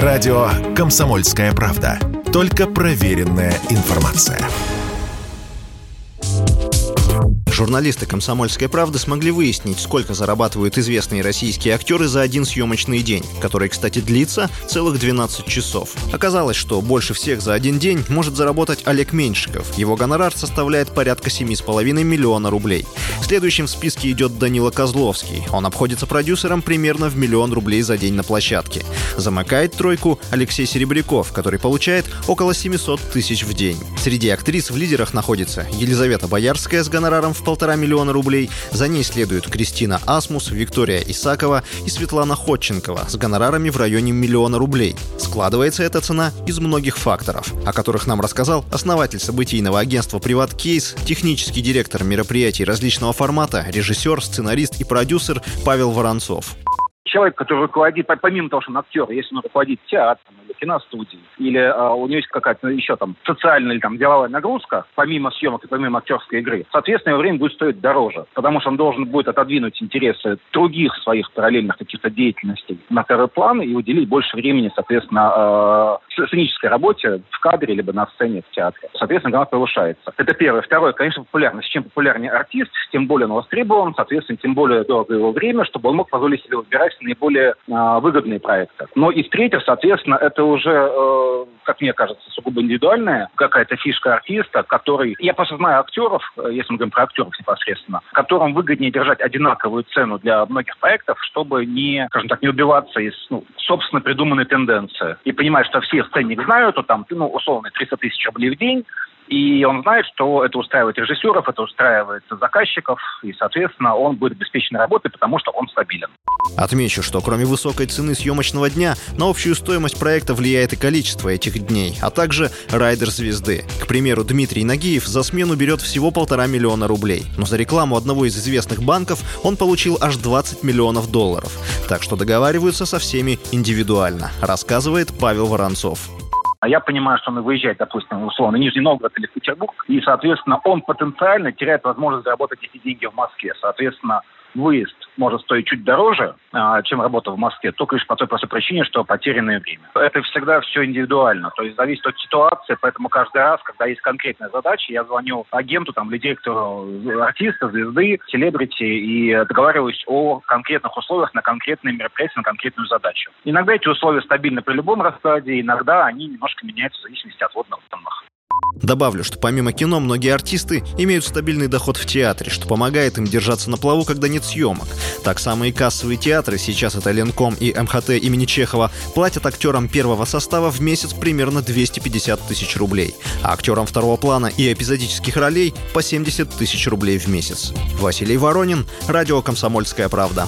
Радио «Комсомольская правда». Только проверенная информация. Журналисты «Комсомольской правды» смогли выяснить, сколько зарабатывают известные российские актеры за один съемочный день, который, кстати, длится целых 12 часов. Оказалось, что больше всех за один день может заработать Олег Меньшиков. Его гонорар составляет порядка 7,5 миллиона рублей. Следующим в списке идет Данила Козловский. Он обходится продюсером примерно в миллион рублей за день на площадке. Замыкает тройку Алексей Серебряков, который получает около 700 тысяч в день. Среди актрис в лидерах находится Елизавета Боярская с гонораром в полтора миллиона рублей. За ней следуют Кристина Асмус, Виктория Исакова и Светлана Ходченкова с гонорарами в районе миллиона рублей. Складывается эта цена из многих факторов, о которых нам рассказал основатель событийного агентства «Приват Кейс», технический директор мероприятий различного формата, режиссер, сценарист и продюсер Павел Воронцов. Человек, который руководит, помимо того, что он актер, если он руководит театром или киностудией, или э, у него есть какая-то еще там социальная или там деловая нагрузка, помимо съемок и помимо актерской игры, соответственно, его время будет стоить дороже, потому что он должен будет отодвинуть интересы других своих параллельных каких-то деятельностей на второй план и уделить больше времени, соответственно, э, сценической работе в кадре, либо на сцене в театре. Соответственно, гонорар повышается. Это первое. Второе, конечно, популярность. Чем популярнее артист, тем более он востребован, соответственно, тем более дорого его время, чтобы он мог позволить себе выбирать наиболее э, выгодные проекты. Но и в-третьих, соответственно, это уже, э, как мне кажется, сугубо индивидуальная какая-то фишка артиста, который... Я просто знаю актеров, э, если мы говорим про актеров непосредственно, которым выгоднее держать одинаковую цену для многих проектов, чтобы не, скажем так, не убиваться из ну, собственно придуманной тенденции. И понимать, что все ценник знают, то там, ну, условно, 300 тысяч рублей в день, и он знает, что это устраивает режиссеров, это устраивает заказчиков, и, соответственно, он будет обеспечен работой, потому что он стабилен. Отмечу, что кроме высокой цены съемочного дня, на общую стоимость проекта влияет и количество этих дней, а также райдер звезды. К примеру, Дмитрий Нагиев за смену берет всего полтора миллиона рублей, но за рекламу одного из известных банков он получил аж 20 миллионов долларов. Так что договариваются со всеми индивидуально, рассказывает Павел Воронцов. А я понимаю, что он выезжает, допустим, условно, Нижний Новгород или в Петербург, и, соответственно, он потенциально теряет возможность заработать эти деньги в Москве. Соответственно, выезд может стоить чуть дороже, а, чем работа в Москве, только лишь по той простой причине, что потерянное время. Это всегда все индивидуально, то есть зависит от ситуации, поэтому каждый раз, когда есть конкретная задача, я звоню агенту там, или директору артиста, звезды, селебрити и договариваюсь о конкретных условиях на конкретное мероприятие, на конкретную задачу. Иногда эти условия стабильны при любом раскладе, иногда они немножко меняются в зависимости от данных. Добавлю, что помимо кино, многие артисты имеют стабильный доход в театре, что помогает им держаться на плаву, когда нет съемок. Так самые кассовые театры, сейчас это Ленком и МХТ имени Чехова, платят актерам первого состава в месяц примерно 250 тысяч рублей, а актерам второго плана и эпизодических ролей по 70 тысяч рублей в месяц. Василий Воронин, радио «Комсомольская правда».